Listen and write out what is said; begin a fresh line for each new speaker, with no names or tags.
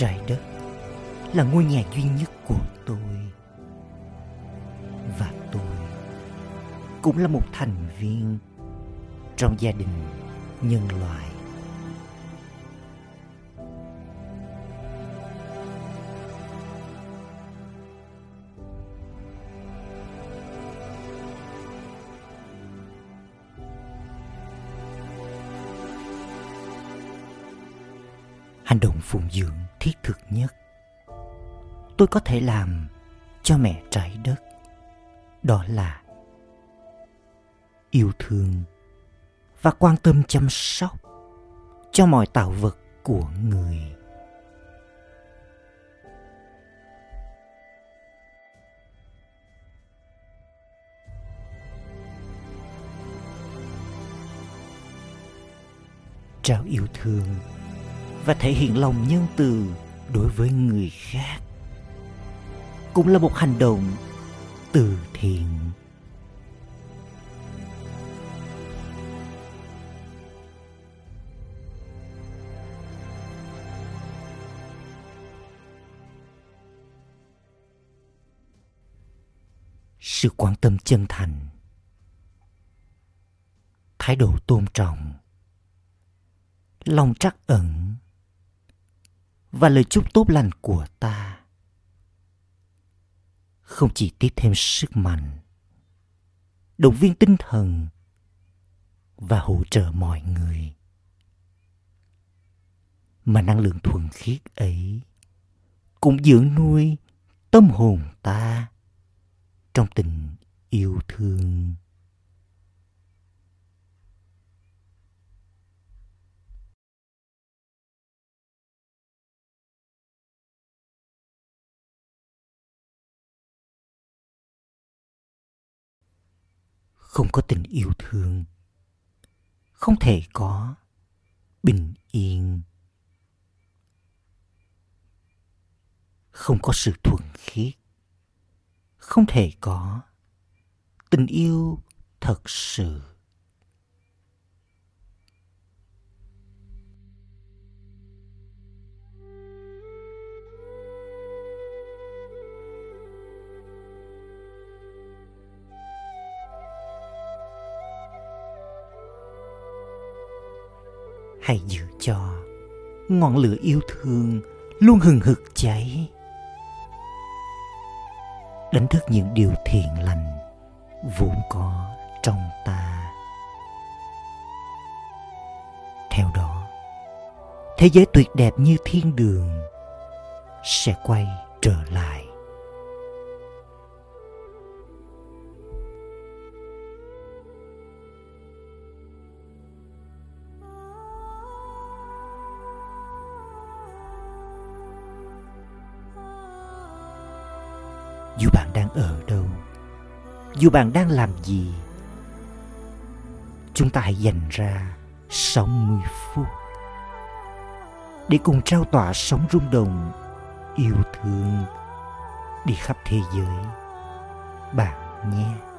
trái đất là ngôi nhà duy nhất của tôi. Và tôi cũng là một thành viên trong gia đình nhân loại. Hành động phụng dưỡng thiết thực nhất. Tôi có thể làm cho mẹ trái đất. Đó là yêu thương và quan tâm chăm sóc cho mọi tạo vật của người. Trao yêu thương và thể hiện lòng nhân từ đối với người khác. Cũng là một hành động từ thiện. Sự quan tâm chân thành, thái độ tôn trọng, lòng trắc ẩn và lời chúc tốt lành của ta. Không chỉ tiếp thêm sức mạnh, động viên tinh thần và hỗ trợ mọi người, mà năng lượng thuần khiết ấy cũng dưỡng nuôi tâm hồn ta trong tình yêu thương. Không có tình yêu thương. Không thể có bình yên. Không có sự thuần khiết. Không thể có tình yêu thật sự. Hãy giữ cho ngọn lửa yêu thương luôn hừng hực cháy. Đánh thức những điều thiện lành vốn có trong ta. Theo đó, thế giới tuyệt đẹp như thiên đường sẽ quay trở lại. Dù bạn đang ở đâu, dù bạn đang làm gì, chúng ta hãy dành ra 60 phút để cùng trao tỏa sóng rung động, yêu thương đi khắp thế giới. Bạn nhé.